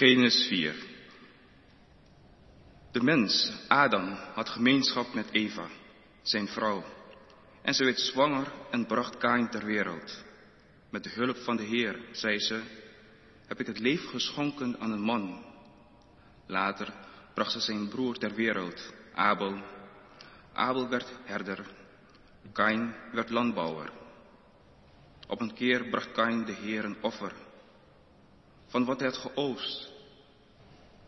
Genesis 4. De mens, Adam, had gemeenschap met Eva, zijn vrouw. En ze werd zwanger en bracht Kain ter wereld. Met de hulp van de Heer, zei ze, heb ik het leven geschonken aan een man. Later bracht ze zijn broer ter wereld, Abel. Abel werd herder, Kain werd landbouwer. Op een keer bracht Kain de Heer een offer van wat hij had geoost.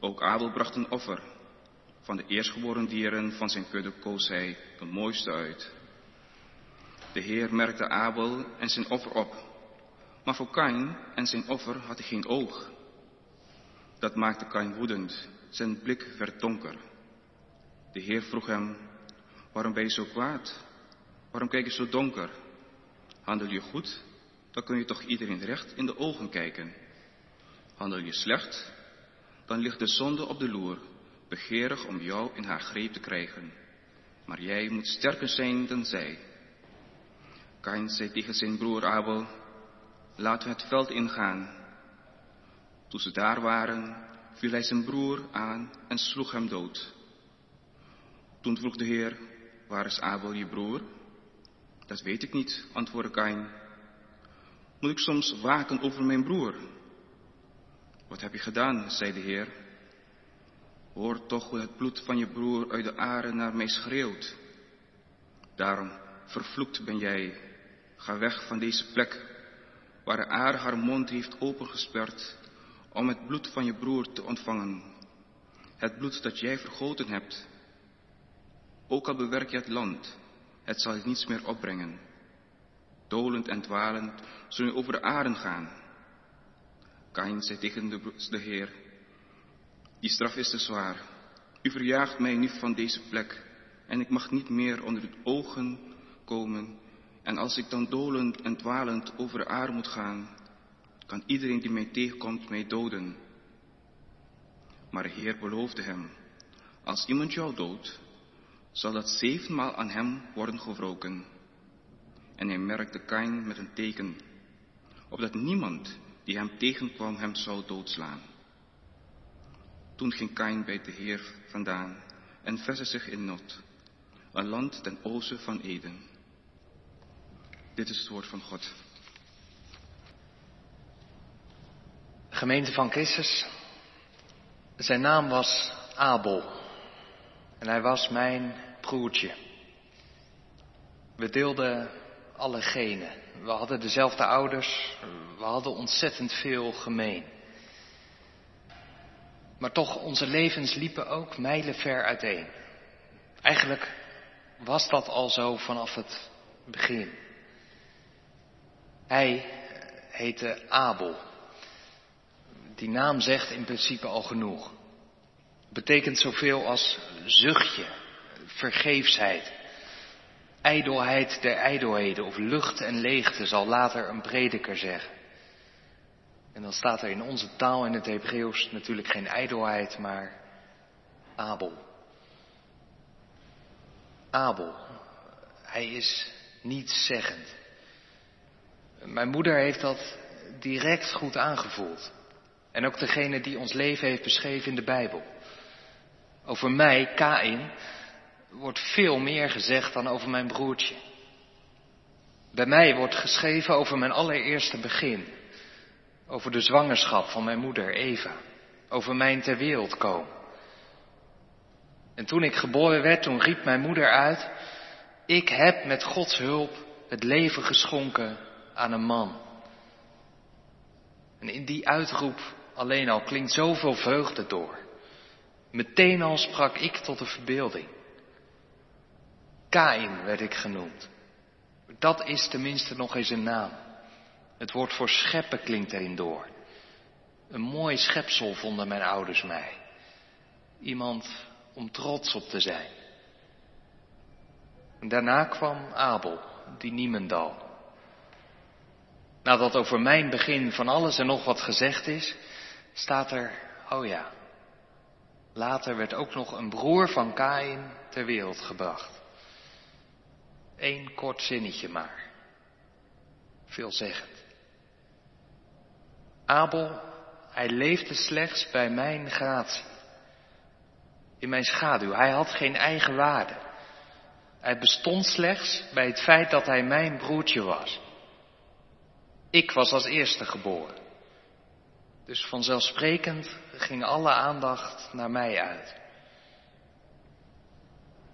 Ook Abel bracht een offer. Van de eerstgeboren dieren van zijn kudde koos hij de mooiste uit. De Heer merkte Abel en zijn offer op, maar voor Kain en zijn offer had hij geen oog. Dat maakte Kain woedend, zijn blik werd donker. De Heer vroeg hem, waarom ben je zo kwaad? Waarom kijk je zo donker? Handel je goed, dan kun je toch iedereen recht in de ogen kijken. Handel je slecht, dan ligt de zonde op de loer, begeerig om jou in haar greep te krijgen. Maar jij moet sterker zijn dan zij. Kain zei tegen zijn broer Abel, laten we het veld ingaan. Toen ze daar waren, viel hij zijn broer aan en sloeg hem dood. Toen vroeg de Heer, waar is Abel je broer? Dat weet ik niet, antwoordde Kain. Moet ik soms waken over mijn broer? Wat heb je gedaan, zei de Heer. Hoor toch hoe het bloed van je broer uit de aarde naar mij schreeuwt. Daarom, vervloekt ben jij. Ga weg van deze plek, waar de aarde haar mond heeft opengesperd om het bloed van je broer te ontvangen. Het bloed dat jij vergoten hebt. Ook al bewerk je het land, het zal je niets meer opbrengen. Dolend en dwalend zul je over de aarde gaan. Kain zei tegen de, Heer, die straf is te zwaar. U verjaagt mij nu van deze plek en ik mag niet meer onder uw ogen komen. En als ik dan dolend en dwalend over de aarde moet gaan, kan iedereen die mij tegenkomt mij doden. Maar de Heer beloofde hem, als iemand jou doodt, zal dat zevenmaal aan hem worden gewroken. En hij merkte Kain met een teken, opdat niemand die hem tegenkwam hem zou doodslaan. Toen ging Kain bij de Heer vandaan en vestigde zich in Not, een land ten oosten van Eden. Dit is het woord van God. Gemeente van Christus, zijn naam was Abel en hij was mijn broertje. We deelden alle genen. We hadden dezelfde ouders. We hadden ontzettend veel gemeen. Maar toch, onze levens liepen ook mijlenver uiteen. Eigenlijk was dat al zo vanaf het begin. Hij heette Abel. Die naam zegt in principe al genoeg. Betekent zoveel als zuchtje, vergeefsheid. Ijdelheid der ijdelheden of lucht en leegte zal later een prediker zeggen. En dan staat er in onze taal in het Hebreeuws natuurlijk geen ijdelheid, maar Abel. Abel. Hij is nietszeggend. Mijn moeder heeft dat direct goed aangevoeld. En ook degene die ons leven heeft beschreven in de Bijbel. Over mij, Kain, wordt veel meer gezegd dan over mijn broertje. Bij mij wordt geschreven over mijn allereerste begin. Over de zwangerschap van mijn moeder Eva. Over mijn ter wereld komen. En toen ik geboren werd, toen riep mijn moeder uit, ik heb met Gods hulp het leven geschonken aan een man. En in die uitroep alleen al klinkt zoveel vreugde door. Meteen al sprak ik tot de verbeelding. Kain werd ik genoemd. Dat is tenminste nog eens een naam. Het woord voor scheppen klinkt erin door. Een mooi schepsel vonden mijn ouders mij. Iemand om trots op te zijn. En daarna kwam Abel, die Niemendal. Nadat over mijn begin van alles en nog wat gezegd is, staat er, oh ja, later werd ook nog een broer van Kain ter wereld gebracht. Eén kort zinnetje maar. Veelzeggend. Abel hij leefde slechts bij mijn gratie. In mijn schaduw. Hij had geen eigen waarde. Hij bestond slechts bij het feit dat hij mijn broertje was. Ik was als eerste geboren. Dus vanzelfsprekend ging alle aandacht naar mij uit.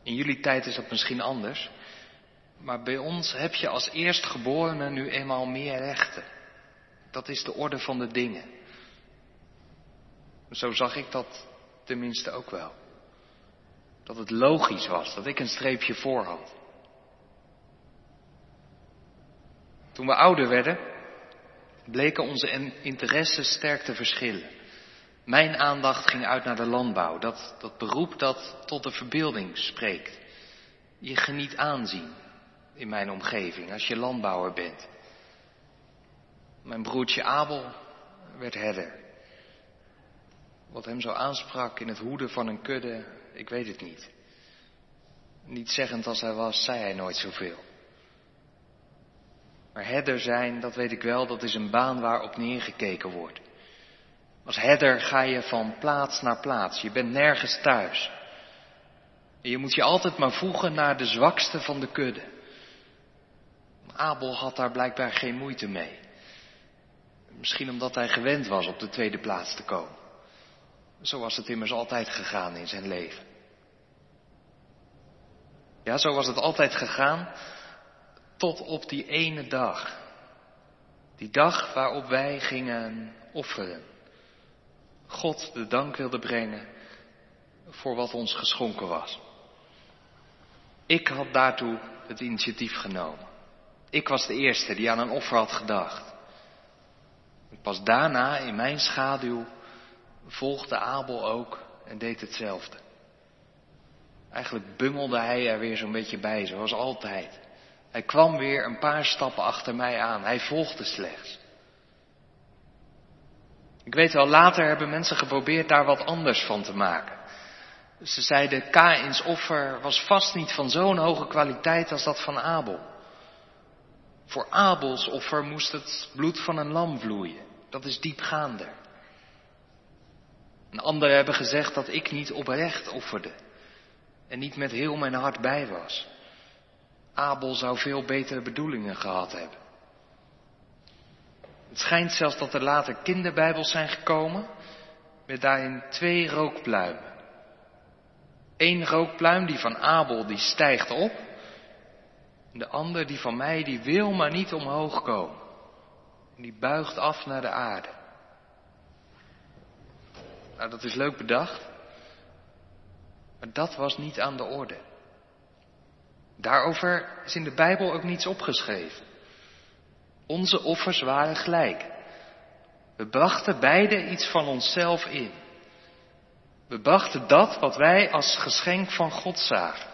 In jullie tijd is dat misschien anders, maar bij ons heb je als eerstgeborene nu eenmaal meer rechten. Dat is de orde van de dingen. Zo zag ik dat tenminste ook wel. Dat het logisch was dat ik een streepje voor had. Toen we ouder werden, bleken onze interesses sterk te verschillen. Mijn aandacht ging uit naar de landbouw, dat, dat beroep dat tot de verbeelding spreekt. Je geniet aanzien in mijn omgeving als je landbouwer bent. Mijn broertje Abel werd herder. Wat hem zo aansprak in het hoeden van een kudde, ik weet het niet. Niet zeggend als hij was, zei hij nooit zoveel. Maar herder zijn, dat weet ik wel, dat is een baan waarop neergekeken wordt. Als herder ga je van plaats naar plaats. Je bent nergens thuis. En je moet je altijd maar voegen naar de zwakste van de kudde. Abel had daar blijkbaar geen moeite mee. Misschien omdat hij gewend was op de tweede plaats te komen. Zo was het immers altijd gegaan in zijn leven. Ja, zo was het altijd gegaan tot op die ene dag. Die dag waarop wij gingen offeren. God de dank wilde brengen voor wat ons geschonken was. Ik had daartoe het initiatief genomen. Ik was de eerste die aan een offer had gedacht. Pas daarna, in mijn schaduw, volgde Abel ook en deed hetzelfde. Eigenlijk bungelde hij er weer zo'n beetje bij, zoals altijd. Hij kwam weer een paar stappen achter mij aan. Hij volgde slechts. Ik weet wel, later hebben mensen geprobeerd daar wat anders van te maken. Ze zeiden, Kains offer was vast niet van zo'n hoge kwaliteit als dat van Abel. Voor Abels offer moest het bloed van een lam vloeien. Dat is diepgaander. En anderen hebben gezegd dat ik niet oprecht offerde en niet met heel mijn hart bij was. Abel zou veel betere bedoelingen gehad hebben. Het schijnt zelfs dat er later kinderbijbels zijn gekomen met daarin twee rookpluimen. Eén rookpluim, die van Abel, die stijgt op. De ander, die van mij, die wil maar niet omhoog komen. En die buigt af naar de aarde. Nou, dat is leuk bedacht. Maar dat was niet aan de orde. Daarover is in de Bijbel ook niets opgeschreven. Onze offers waren gelijk. We brachten beide iets van onszelf in. We brachten dat wat wij als geschenk van God zagen.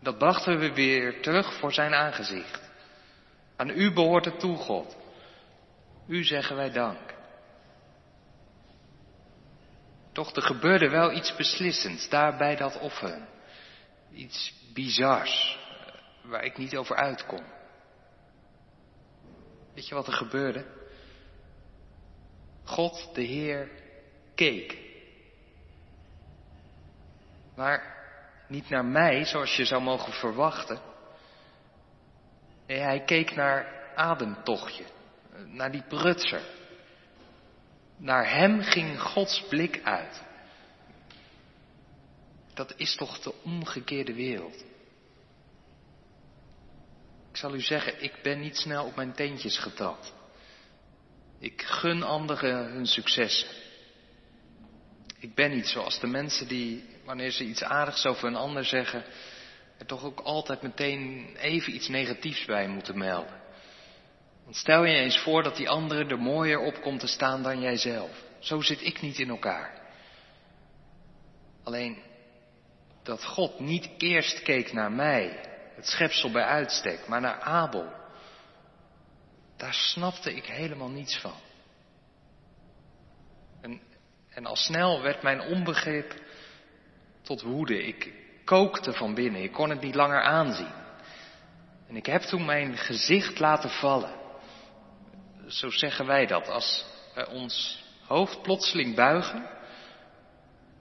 Dat brachten we weer terug voor zijn aangezicht. Aan u behoort het toe, God. U zeggen wij dank. Toch, er gebeurde wel iets beslissends daar bij dat offer. Iets bizars, waar ik niet over uitkom. Weet je wat er gebeurde? God, de Heer, keek. Maar niet naar mij, zoals je zou mogen verwachten. Nee, hij keek naar Ademtochtje, naar die prutser. Naar hem ging Gods blik uit. Dat is toch de omgekeerde wereld. Ik zal u zeggen, ik ben niet snel op mijn teentjes getrapt. Ik gun anderen hun successen. Ik ben niet zoals de mensen die, wanneer ze iets aardigs over een ander zeggen, er toch ook altijd meteen even iets negatiefs bij moeten melden. Want stel je eens voor dat die andere er mooier op komt te staan dan jijzelf. Zo zit ik niet in elkaar. Alleen dat God niet eerst keek naar mij, het schepsel bij uitstek, maar naar Abel. Daar snapte ik helemaal niets van. En, en al snel werd mijn onbegrip tot woede. Ik kookte van binnen, ik kon het niet langer aanzien. En ik heb toen mijn gezicht laten vallen. Zo zeggen wij dat als wij ons hoofd plotseling buigen,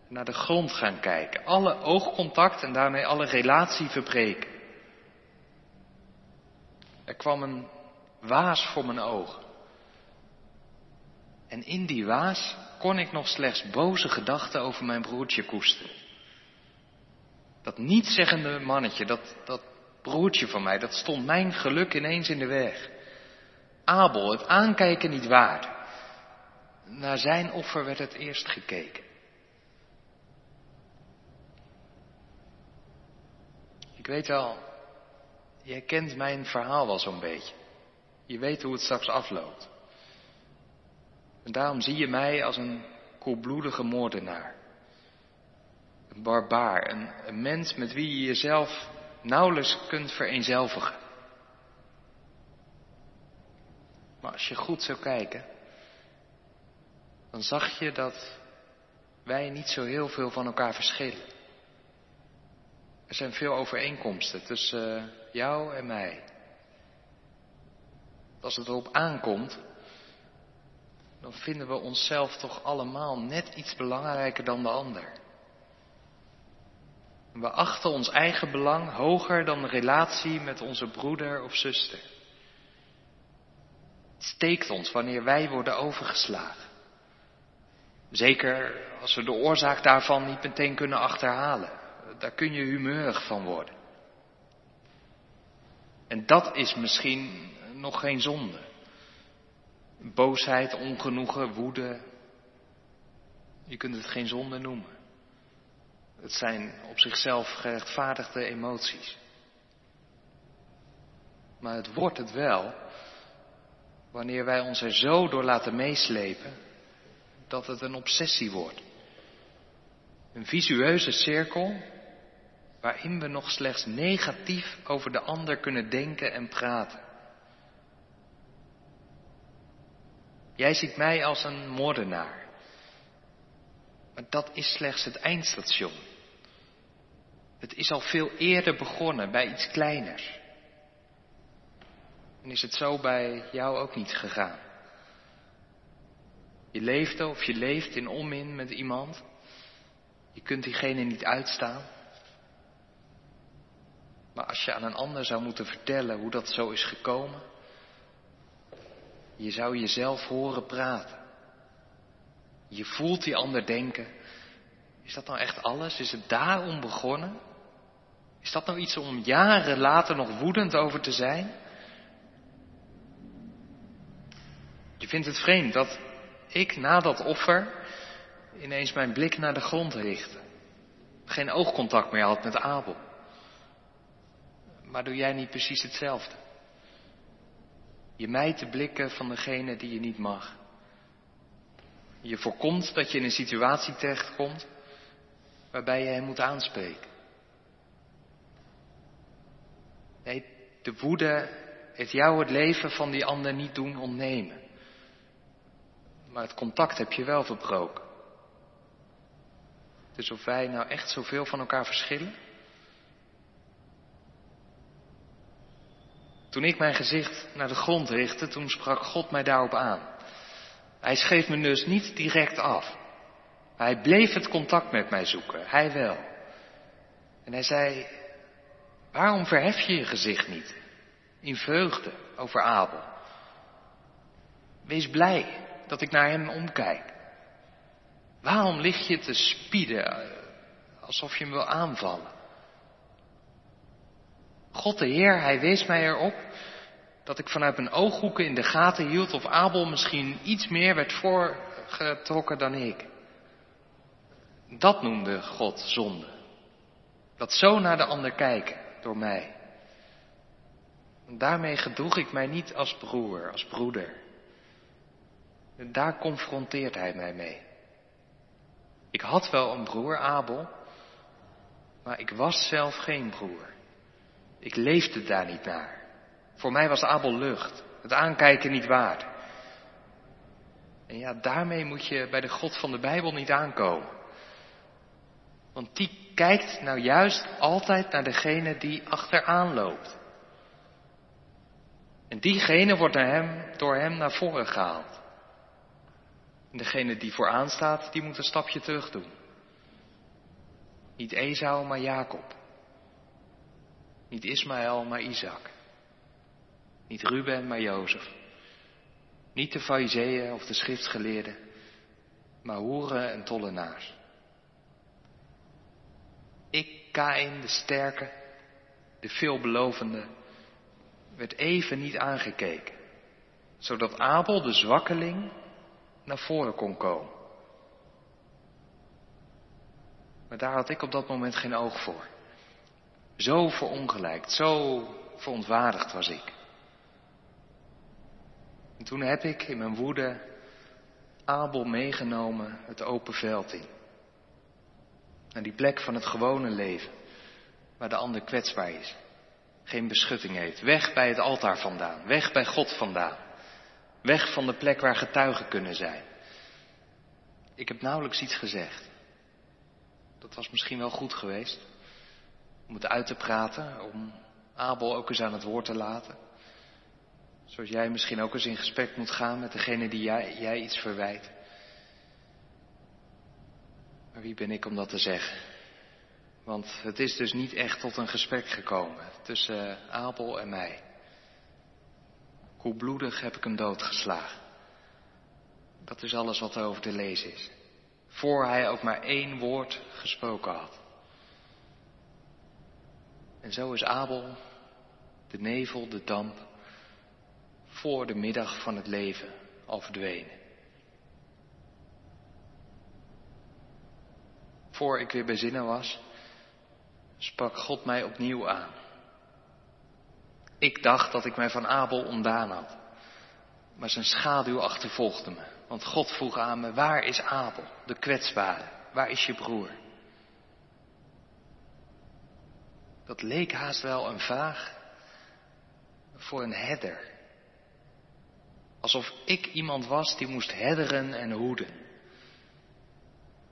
naar de grond gaan kijken, alle oogcontact en daarmee alle relatie verbreken. Er kwam een waas voor mijn ogen. En in die waas kon ik nog slechts boze gedachten over mijn broertje koesteren. Dat nietzeggende mannetje, dat, dat broertje van mij, dat stond mijn geluk ineens in de weg. Abel, het aankijken niet waard. Naar zijn offer werd het eerst gekeken. Ik weet wel, jij kent mijn verhaal wel zo'n beetje. Je weet hoe het straks afloopt. En daarom zie je mij als een koelbloedige moordenaar. Een barbaar, een, een mens met wie je jezelf nauwelijks kunt vereenzelvigen. Maar als je goed zou kijken, dan zag je dat wij niet zo heel veel van elkaar verschillen. Er zijn veel overeenkomsten tussen eh, jou en mij. Als het erop aankomt, dan vinden we onszelf toch allemaal net iets belangrijker dan de ander. We achten ons eigen belang hoger dan de relatie met onze broeder of zuster. Het steekt ons wanneer wij worden overgeslagen. Zeker als we de oorzaak daarvan niet meteen kunnen achterhalen. Daar kun je humeurig van worden. En dat is misschien nog geen zonde. Boosheid, ongenoegen, woede. Je kunt het geen zonde noemen. Het zijn op zichzelf gerechtvaardigde emoties. Maar het wordt het wel wanneer wij ons er zo door laten meeslepen dat het een obsessie wordt. Een visueuze cirkel waarin we nog slechts negatief over de ander kunnen denken en praten. Jij ziet mij als een moordenaar. Maar dat is slechts het eindstation. Het is al veel eerder begonnen bij iets kleiners. En is het zo bij jou ook niet gegaan? Je leefde of je leeft in onmin met iemand. Je kunt diegene niet uitstaan. Maar als je aan een ander zou moeten vertellen hoe dat zo is gekomen, je zou jezelf horen praten. Je voelt die ander denken, is dat nou echt alles? Is het daarom begonnen? Is dat nou iets om jaren later nog woedend over te zijn? Je vindt het vreemd dat ik na dat offer ineens mijn blik naar de grond richtte. Geen oogcontact meer had met Abel. Maar doe jij niet precies hetzelfde? Je mijt de blikken van degene die je niet mag. Je voorkomt dat je in een situatie terechtkomt waarbij je hem moet aanspreken. Nee, de woede heeft jou het leven van die ander niet doen ontnemen. Maar het contact heb je wel verbroken. Dus of wij nou echt zoveel van elkaar verschillen? Toen ik mijn gezicht naar de grond richtte, toen sprak God mij daarop aan. Hij schreef me dus niet direct af. Hij bleef het contact met mij zoeken, hij wel. En hij zei, waarom verhef je je gezicht niet in vreugde over Abel? Wees blij dat ik naar hem omkijk. Waarom lig je te spieden eh, alsof je hem wil aanvallen? God de Heer, hij wees mij erop dat ik vanuit mijn ooghoeken in de gaten hield of Abel misschien iets meer werd voorgetrokken dan ik. Dat noemde God zonde. Dat zo naar de ander kijken door mij. Daarmee gedroeg ik mij niet als broer, als broeder. Daar confronteert hij mij mee. Ik had wel een broer, Abel, maar ik was zelf geen broer. Ik leefde daar niet naar. Voor mij was Abel lucht, het aankijken niet waard. En ja, daarmee moet je bij de God van de Bijbel niet aankomen. Want die kijkt nou juist altijd naar degene die achteraan loopt. En diegene wordt naar hem, door hem naar voren gehaald. En degene die vooraan staat, die moet een stapje terug doen. Niet Esau, maar Jacob. Niet Ismaël, maar Isaac. Niet Ruben, maar Jozef. Niet de fariseeën of de schriftgeleerden, maar hoeren en tollenaars. Ik, Kain, de sterke, de veelbelovende, werd even niet aangekeken, zodat Abel, de zwakkeling, naar voren kon komen. Maar daar had ik op dat moment geen oog voor. Zo verongelijkt, zo verontwaardigd was ik. En toen heb ik in mijn woede Abel meegenomen het open veld in. Naar die plek van het gewone leven, waar de ander kwetsbaar is. Geen beschutting heeft. Weg bij het altaar vandaan. Weg bij God vandaan. Weg van de plek waar getuigen kunnen zijn. Ik heb nauwelijks iets gezegd. Dat was misschien wel goed geweest. Om het uit te praten, om Abel ook eens aan het woord te laten. Zoals jij misschien ook eens in gesprek moet gaan met degene die jij, jij iets verwijt. Maar wie ben ik om dat te zeggen? Want het is dus niet echt tot een gesprek gekomen tussen Abel en mij. Hoe bloedig heb ik hem doodgeslagen. Dat is alles wat er over te lezen is. Voor hij ook maar één woord gesproken had. En zo is Abel, de nevel, de damp, voor de middag van het leven al verdwenen. Voor ik weer bij zinnen was, sprak God mij opnieuw aan. Ik dacht dat ik mij van Abel ontdaan had, maar zijn schaduw achtervolgde me. Want God vroeg aan me, waar is Abel, de kwetsbare? Waar is je broer? Dat leek haast wel een vraag voor een herder. Alsof ik iemand was die moest herderen en hoeden.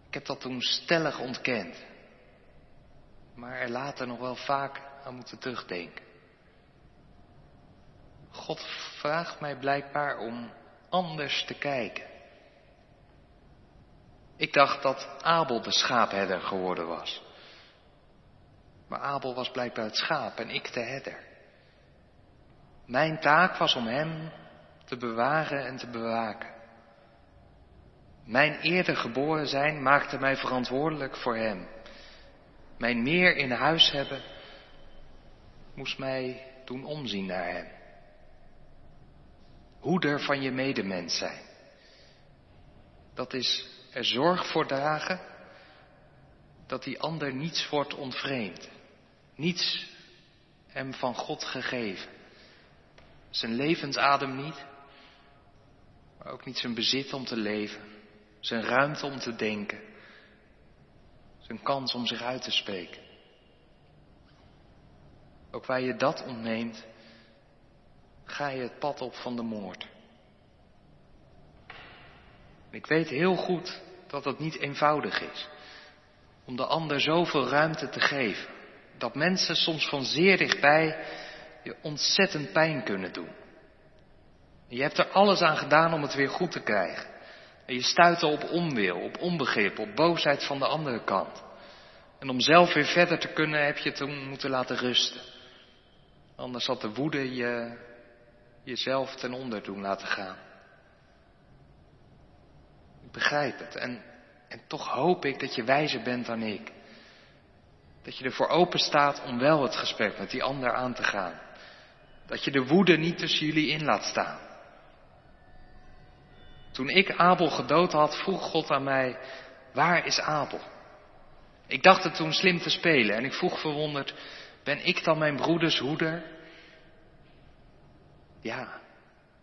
Ik heb dat toen stellig ontkend. Maar er later nog wel vaak aan moeten terugdenken. God vraagt mij blijkbaar om anders te kijken. Ik dacht dat Abel de schaapherder geworden was. Maar Abel was blijkbaar het schaap en ik de herder. Mijn taak was om hem te bewaren en te bewaken. Mijn eerder geboren zijn maakte mij verantwoordelijk voor hem. Mijn meer in huis hebben moest mij doen omzien naar hem. Hoeder van je medemens zijn. Dat is er zorg voor dragen dat die ander niets wordt ontvreemd. Niets hem van God gegeven. Zijn levensadem niet, maar ook niet zijn bezit om te leven, zijn ruimte om te denken, zijn kans om zich uit te spreken. Ook waar je dat ontneemt, ga je het pad op van de moord. Ik weet heel goed dat het niet eenvoudig is om de ander zoveel ruimte te geven. Dat mensen soms van zeer dichtbij je ontzettend pijn kunnen doen. Je hebt er alles aan gedaan om het weer goed te krijgen. En je stuitte op onwil, op onbegrip, op boosheid van de andere kant. En om zelf weer verder te kunnen heb je het moeten laten rusten. Anders had de woede je jezelf ten onder doen laten gaan. Ik begrijp het. En, en toch hoop ik dat je wijzer bent dan ik. Dat je ervoor open staat om wel het gesprek met die ander aan te gaan. Dat je de woede niet tussen jullie in laat staan. Toen ik Abel gedood had, vroeg God aan mij, waar is Abel? Ik dacht het toen slim te spelen en ik vroeg verwonderd, ben ik dan mijn broeders hoeder? Ja,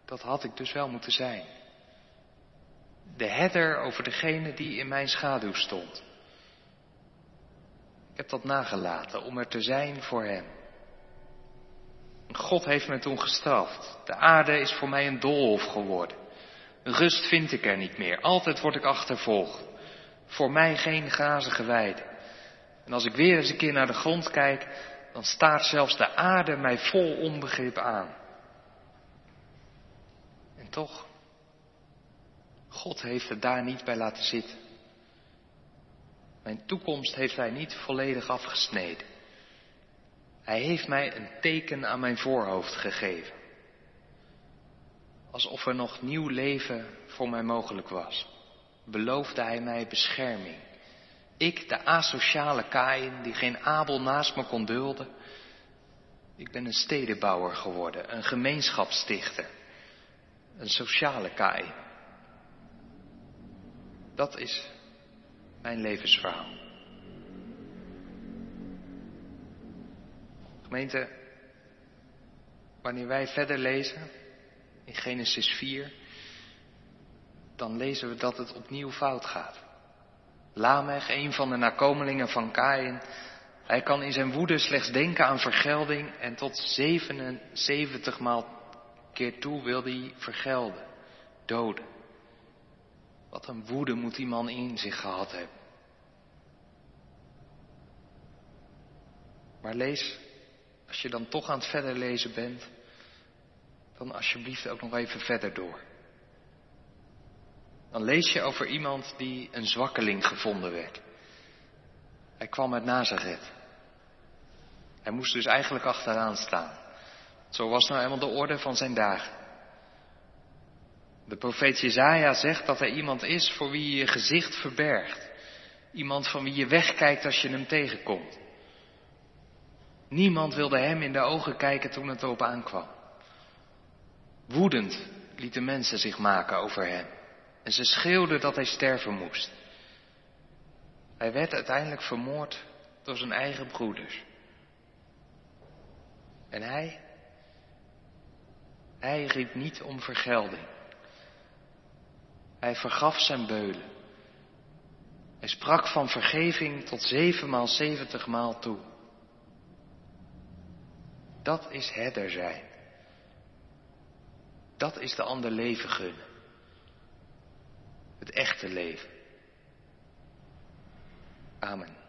dat had ik dus wel moeten zijn. De herder over degene die in mijn schaduw stond. Ik heb dat nagelaten om er te zijn voor hem. God heeft me toen gestraft. De aarde is voor mij een doolhof geworden. Rust vind ik er niet meer. Altijd word ik achtervolgd. Voor mij geen grazige weide. En als ik weer eens een keer naar de grond kijk, dan staat zelfs de aarde mij vol onbegrip aan. En toch, God heeft het daar niet bij laten zitten. Mijn toekomst heeft Hij niet volledig afgesneden. Hij heeft mij een teken aan mijn voorhoofd gegeven. Alsof er nog nieuw leven voor mij mogelijk was, beloofde Hij mij bescherming. Ik, de asociale Kain, die geen Abel naast me kon dulden, ik ben een stedenbouwer geworden, een gemeenschapsstichter, een sociale Kain. Dat is mijn levensverhaal. Gemeente, wanneer wij verder lezen in Genesis 4, dan lezen we dat het opnieuw fout gaat. Lamech, een van de nakomelingen van Kain, hij kan in zijn woede slechts denken aan vergelding en tot 77 maal keer toe wil hij vergelden, doden. Wat een woede moet die man in zich gehad hebben. Maar lees, als je dan toch aan het verder lezen bent, dan alsjeblieft ook nog even verder door. Dan lees je over iemand die een zwakkeling gevonden werd. Hij kwam uit Nazareth. Hij moest dus eigenlijk achteraan staan. Zo was nou eenmaal de orde van zijn dagen. De profeet Jezaja zegt dat er iemand is voor wie je je gezicht verbergt. Iemand van wie je wegkijkt als je hem tegenkomt. Niemand wilde hem in de ogen kijken toen het erop aankwam. Woedend lieten mensen zich maken over hem. En ze schreeuwden dat hij sterven moest. Hij werd uiteindelijk vermoord door zijn eigen broeders. En hij? Hij riep niet om vergelding. Hij vergaf zijn beulen. Hij sprak van vergeving tot zevenmaal zeventig maal toe. Dat is herder zijn. Dat is de ander leven gunnen. Het echte leven. Amen.